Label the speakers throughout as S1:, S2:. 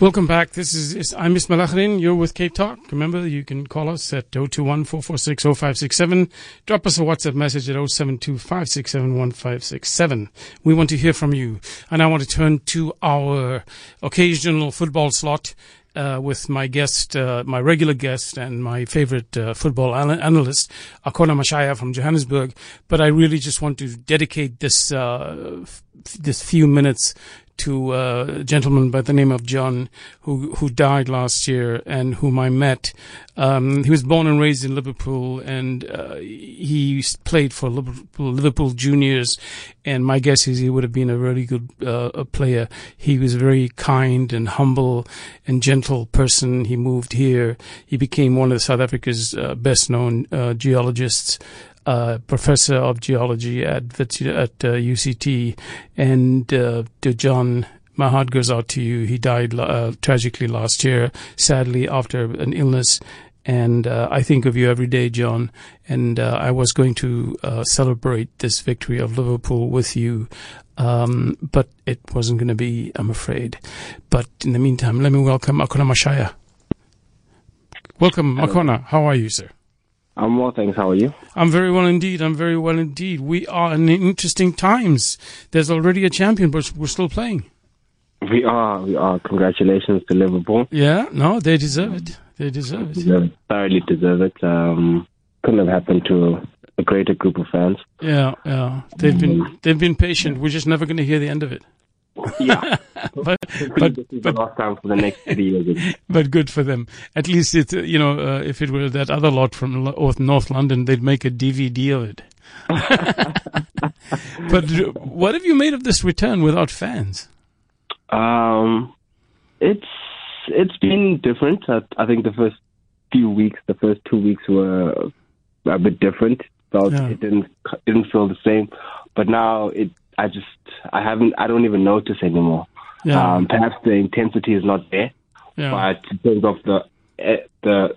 S1: Welcome back. This is, I'm Miss Malachrin. You're with Cape Talk. Remember, you can call us at 021 446 0567. Drop us a WhatsApp message at 072 567 1567. We want to hear from you. And I want to turn to our occasional football slot. Uh, with my guest, uh, my regular guest, and my favorite uh, football an- analyst, Akona Mashaya from Johannesburg. But I really just want to dedicate this uh, f- this few minutes to a gentleman by the name of John, who who died last year and whom I met. Um, he was born and raised in Liverpool, and uh, he played for Liverpool, Liverpool Juniors. And my guess is he would have been a really good uh, player. He was a very kind and humble and gentle person. He moved here. He became one of South Africa's uh, best known uh, geologists uh, professor of geology at at uh, UCT, and uh, to John. My heart goes out to you. He died uh, tragically last year, sadly after an illness. And uh, I think of you every day, John. And uh, I was going to celebrate this victory of Liverpool with you, um, but it wasn't going to be, I'm afraid. But in the meantime, let me welcome Akona Mashaya. Welcome, Hello. Makona. How are you, sir?
S2: I'm well, thanks. How are you?
S1: I'm very well indeed. I'm very well indeed. We are in interesting times. There's already a champion, but we're still playing.
S2: We are. We are. Congratulations to Liverpool.
S1: Yeah, no, they deserve it. They deserve it. They
S2: thoroughly deserve it. Um, couldn't have happened to a greater group of fans.
S1: Yeah, yeah. They've been they've been patient. We're just never going to hear the end of it.
S2: Yeah, but but, but time for the next three years.
S1: But good for them. At least it's you know uh, if it were that other lot from North London, they'd make a DVD of it. but what have you made of this return without fans?
S2: Um, it's it's been different. I, I think the first few weeks, the first two weeks were a bit different. Felt yeah. it didn't it didn't feel the same, but now it I just I haven't I don't even notice anymore. Yeah. Um, perhaps the intensity is not there, yeah. but in terms of the eh, the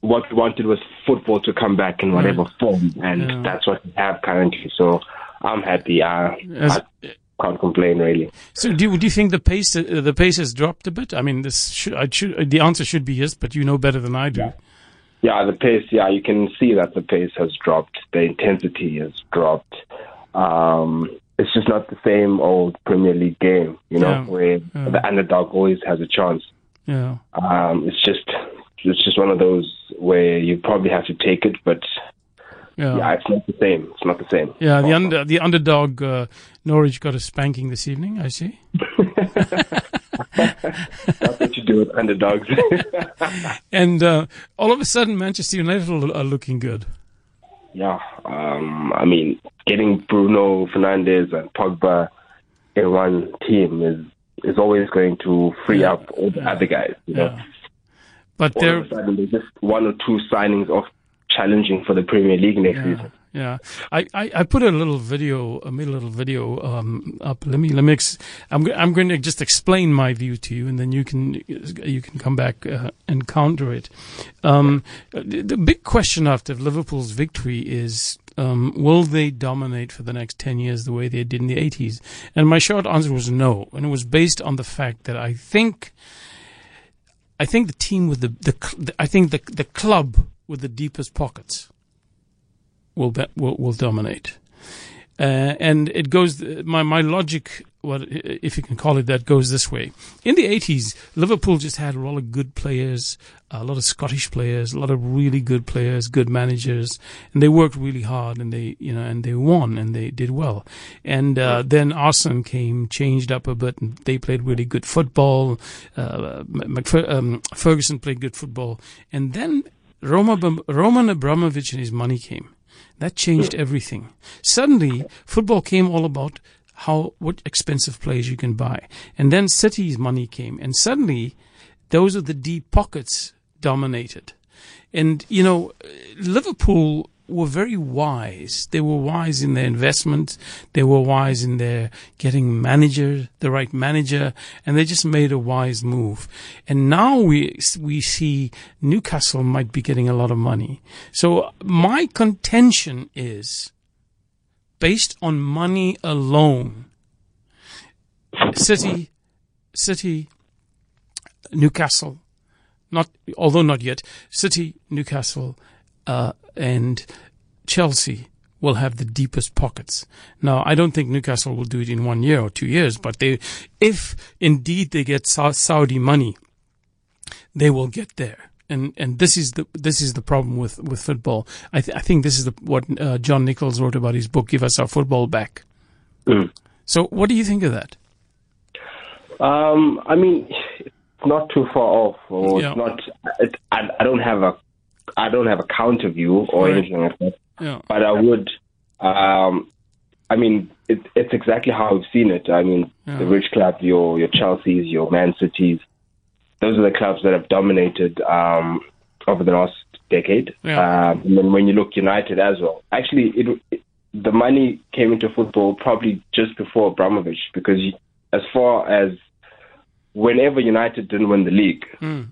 S2: what we wanted was football to come back in whatever right. form, and yeah. that's what we have currently. So I'm happy. I, As, I can't complain really.
S1: So do do you think the pace uh, the pace has dropped a bit? I mean, this should, I should the answer should be yes, but you know better than I do.
S2: Yeah. yeah, the pace. Yeah, you can see that the pace has dropped. The intensity has dropped. Um, it's just not the same old Premier League game, you know, yeah. where yeah. the underdog always has a chance.
S1: Yeah.
S2: Um, it's just it's just one of those where you probably have to take it, but yeah, yeah it's not the same. It's not the same.
S1: Yeah, the under the underdog uh, Norwich got a spanking this evening. I see.
S2: That's what you do with underdogs.
S1: and uh, all of a sudden, Manchester United are looking good.
S2: Yeah, um, I mean, getting Bruno Fernandes and Pogba in one team is is always going to free yeah. up all the yeah. other guys. You know?
S1: But
S2: all
S1: there,
S2: of a sudden, there's just one or two signings of challenging for the Premier League next season.
S1: Yeah, I, I, I, put a little video, I made a little video um, up. Let me let me. Ex- I'm I'm going to just explain my view to you, and then you can you can come back uh, and counter it. Um, the, the, big question after Liverpool's victory is. Um, will they dominate for the next 10 years the way they did in the 80s? And my short answer was no. And it was based on the fact that I think, I think the team with the, the I think the, the club with the deepest pockets will be, will, will dominate. Uh, and it goes my my logic what if you can call it that goes this way. In the 80s liverpool just had a lot of good players a lot of scottish players a lot of really good players good managers and they worked really hard and they you know and they won and they did well. And uh, then Arsene came changed up a bit and they played really good football. Uh, um, Ferguson played good football. And then Roman Abramovich and his money came that changed everything. Suddenly, football came all about how what expensive players you can buy, and then City's money came, and suddenly, those of the deep pockets dominated. And you know, Liverpool were very wise. They were wise in their investment. They were wise in their getting manager, the right manager, and they just made a wise move. And now we, we see Newcastle might be getting a lot of money. So my contention is based on money alone. City, City Newcastle, not although not yet, City, Newcastle, uh, and Chelsea will have the deepest pockets. Now, I don't think Newcastle will do it in one year or two years, but they, if indeed they get Saudi money, they will get there. And and this is the this is the problem with, with football. I, th- I think this is the, what uh, John Nichols wrote about his book, "Give Us Our Football Back."
S2: Mm.
S1: So, what do you think of that?
S2: Um, I mean, it's not too far off, or yeah. it's not. It, I, I don't have a I don't have a counter view or right. anything like that.
S1: Yeah.
S2: But I would. Um, I mean, it, it's exactly how I've seen it. I mean, yeah. the rich clubs, your your Chelsea's, your Man Cities, those are the clubs that have dominated um, over the last decade.
S1: Yeah.
S2: Um, and then when you look United as well, actually, it, it, the money came into football probably just before Abramovich because as far as whenever United didn't win the league,
S1: mm.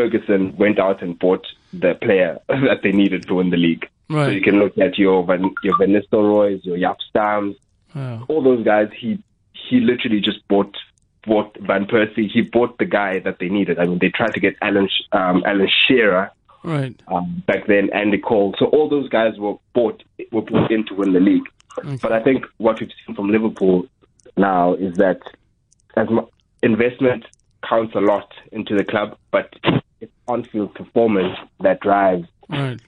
S2: Ferguson went out and bought the player that they needed to win the league.
S1: Right.
S2: So you can look at your Van, your Van Nistelrooys, your Jaap Stams, all those guys. He he literally just bought bought Van Persie. He bought the guy that they needed. I mean, they tried to get Alan um, Alan Shearer
S1: right
S2: um, back then, Andy Cole. So all those guys were bought were bought in to win the league. Okay. But I think what we've seen from Liverpool now is that as investment counts a lot into the club, but on-field performance that drives,
S1: right.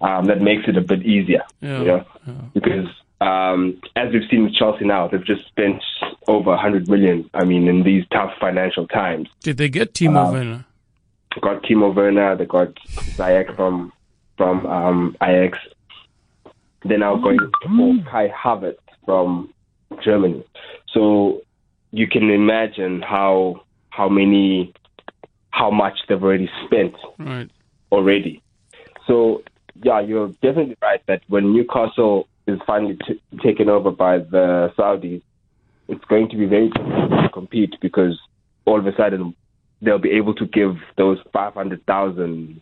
S2: um, that makes it a bit easier.
S1: Yeah.
S2: You know?
S1: yeah.
S2: Because um, as we've seen with Chelsea now, they've just spent over 100 million. I mean, in these tough financial times.
S1: Did they get Timo uh, Werner?
S2: Got Timo Werner. They got Ziyech from from um, Ajax. They're now going for Kai Havertz from Germany. So you can imagine how how many how much they've already spent
S1: right.
S2: already. So yeah, you're definitely right that when Newcastle is finally t- taken over by the Saudis, it's going to be very difficult to compete because all of a sudden they'll be able to give those five hundred thousand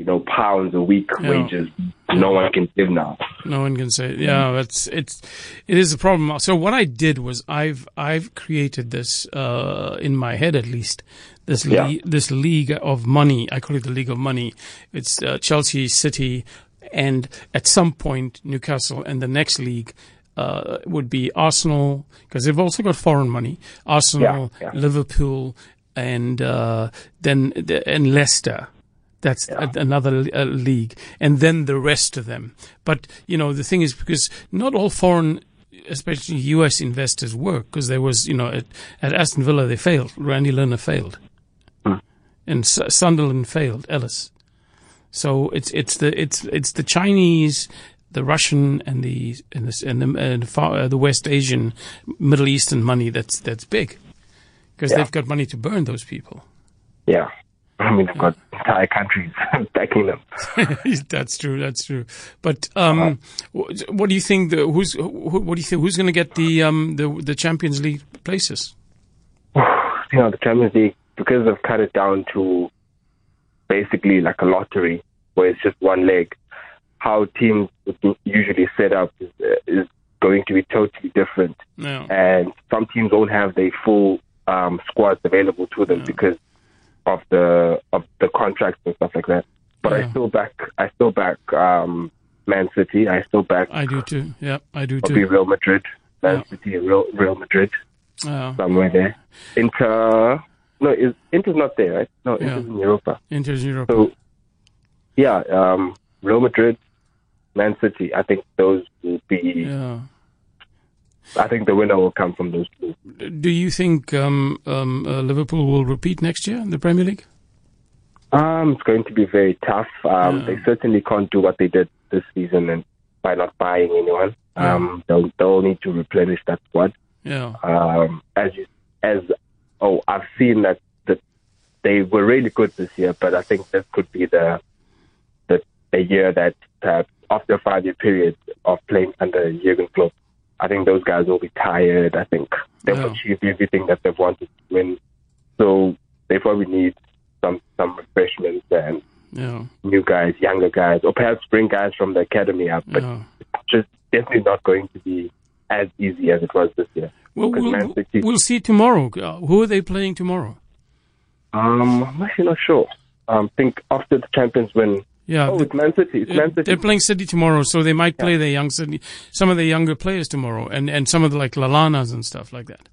S2: you know, pounds a week yeah. wages. No one can give now.
S1: No one can say, yeah, it's, it's, it is a problem. So what I did was I've, I've created this, uh, in my head at least, this, yeah. le- this league of money. I call it the league of money. It's, uh, Chelsea, City, and at some point Newcastle and the next league, uh, would be Arsenal, because they've also got foreign money. Arsenal, yeah, Liverpool, and, uh, then, and Leicester that's yeah. another uh, league, and then the rest of them. But you know, the thing is because not all foreign, especially U.S. investors work because there was, you know, at, at, Aston Villa they failed. Randy Lerner failed,
S2: hmm.
S1: and S- Sunderland failed. Ellis. So it's it's the it's it's the Chinese, the Russian, and the and the and the, and far, uh, the West Asian, Middle Eastern money that's that's big, because yeah. they've got money to burn those people.
S2: Yeah. I mean, they've got entire countries backing them.
S1: that's true. That's true. But um, uh, what do you think? The, who's who, what do you think? Who's going to get the um the the Champions League places?
S2: You know, the Champions League because they've cut it down to basically like a lottery where it's just one leg. How teams usually set up is, uh, is going to be totally different,
S1: yeah.
S2: and some teams don't have their full um, squads available to them
S1: yeah.
S2: because of the of the contracts and stuff like that. But yeah. I still back I still back um, Man City. I still back.
S1: I do too. Yeah, I do too.
S2: Be Real Madrid, Man yeah. City, Real Real Madrid,
S1: yeah.
S2: somewhere there. Inter, no, is, Inter's not there, right? No, Inter's in Europa.
S1: Inter's in Europa.
S2: So, yeah, um, Real Madrid, Man City. I think those will be.
S1: Yeah.
S2: I think the winner will come from those two.
S1: Do you think um, um, uh, Liverpool will repeat next year in the Premier League?
S2: Um, it's going to be very tough. Um, yeah. They certainly can't do what they did this season and by not buying anyone. Yeah. Um, they'll, they'll need to replenish that squad.
S1: Yeah.
S2: Um, as you, as oh, I've seen that that they were really good this year, but I think this could be the the, the year that uh, after a five year period of playing under Jurgen Klopp, I think those guys will be tired. I think they've yeah. achieved everything that they've wanted to win. So they probably need some some refreshments and
S1: yeah.
S2: new guys, younger guys, or perhaps bring guys from the academy up. But
S1: yeah.
S2: it's just definitely not going to be as easy as it was this year.
S1: Well, we'll, City, we'll, see tomorrow. Uh, who are they playing tomorrow?
S2: Um, I'm actually not sure. Um, I think after the Champions win.
S1: Yeah.
S2: Oh, it's Man City. It's Man City.
S1: They're playing City tomorrow, so they might play
S2: Yeah.
S1: their young City, some of the younger players tomorrow, and and some of the like Lallanas and stuff like that.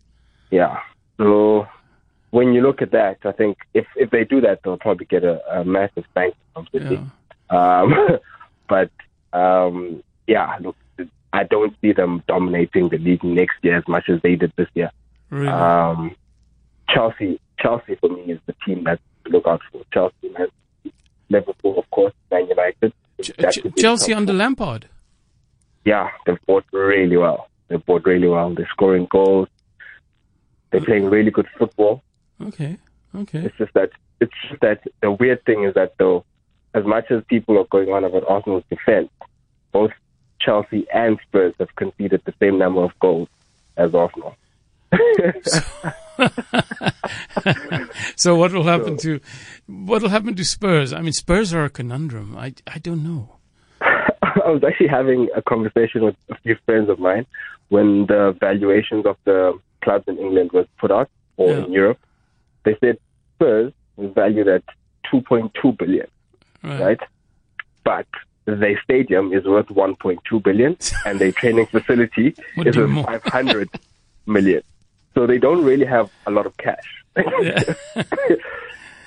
S2: Yeah. So when you look at that, I think if if they do that, they'll probably get a, a massive you from City.
S1: Yeah.
S2: Um, but um, yeah, look, I don't see them dominating the league next year as much as they did this year.
S1: Really.
S2: Um, Chelsea, Chelsea for me is the team that to look out for. Chelsea, Man Liverpool, of course, Man United.
S1: Ch- Ch- Chelsea under. Lampard.
S2: Yeah, they've bought really well. They've bought really well. They're scoring goals. They're playing really good football.
S1: Okay. Okay.
S2: It's just that it's just that the weird thing is that though, as much as people are going on about Arsenal's defense, both Chelsea and Spurs have conceded the same number of goals as Arsenal.
S1: So what will happen to what will happen to Spurs? I mean, Spurs are a conundrum. I I don't know.
S2: I was actually having a conversation with a few friends of mine when the valuations of the clubs in England was put out or
S1: Yeah.
S2: in Europe. They said Spurs was valued at 2.2 billion,
S1: Right.
S2: right? But their stadium is worth 1.2 billion, and their training facility is worth 500 million. So they don't really have a lot of cash.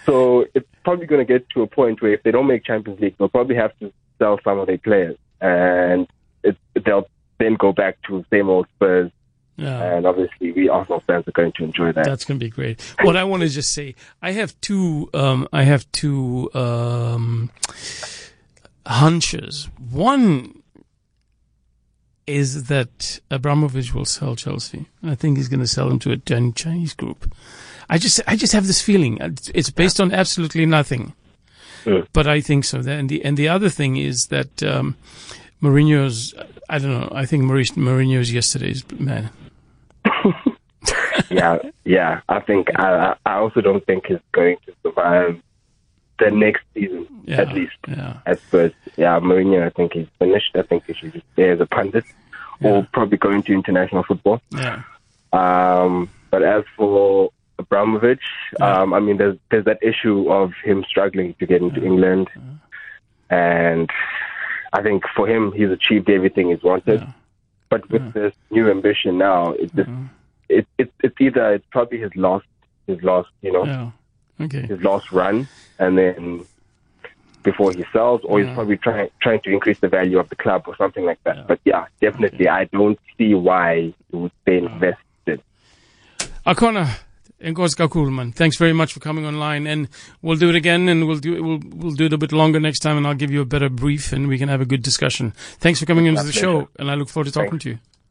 S2: So it's probably going to get to a point where if they don't make Champions League, they'll probably have to sell some of their players, and it, they'll then go back to same old Spurs.
S1: yeah.
S2: And obviously, we Arsenal fans are going to enjoy that.
S1: That's going to be great. What I want to just say, I have two, um, I have two um, hunches. One is that Abramovich will sell Chelsea. I think he's going to sell them to a Chinese group. I just, I just have this feeling. It's- It's based on absolutely nothing,
S2: Mm.
S1: but I think so. And the and the other thing is that um, Mourinho's. I don't know. I think Maurice- Mourinho's yesterday's man.
S2: yeah, yeah. I think I, I also don't think he's going to survive the next season,
S1: Yeah,
S2: at least
S1: Yeah.
S2: at first, Yeah, Mourinho, I think he's finished. I think he should just stay as a pundit,
S1: Yeah.
S2: or probably go into international football.
S1: Yeah.
S2: Um, but as for Abramovich, um, I mean, there's there's that issue of him struggling to get into England, and I think for him, he's achieved everything he's wanted.
S1: Yeah.
S2: But with this new ambition now, it just it, it it's either it's probably his last his last you know
S1: Yeah. Okay.
S2: his last run, and then before he sells, or
S1: Yeah.
S2: he's probably trying trying to increase the value of the club or something like that.
S1: Yeah.
S2: But yeah, definitely, I don't see why he would stay invested.
S1: Akona, Nkos Kakulman, thanks very much for coming online, and we'll do it again, and we'll do we'll we'll do it a bit longer next time, and I'll give you a better brief, and we can have a good discussion. Thanks for coming into the
S2: pleasure.
S1: show, and I look forward to talking
S2: Thanks.
S1: to you.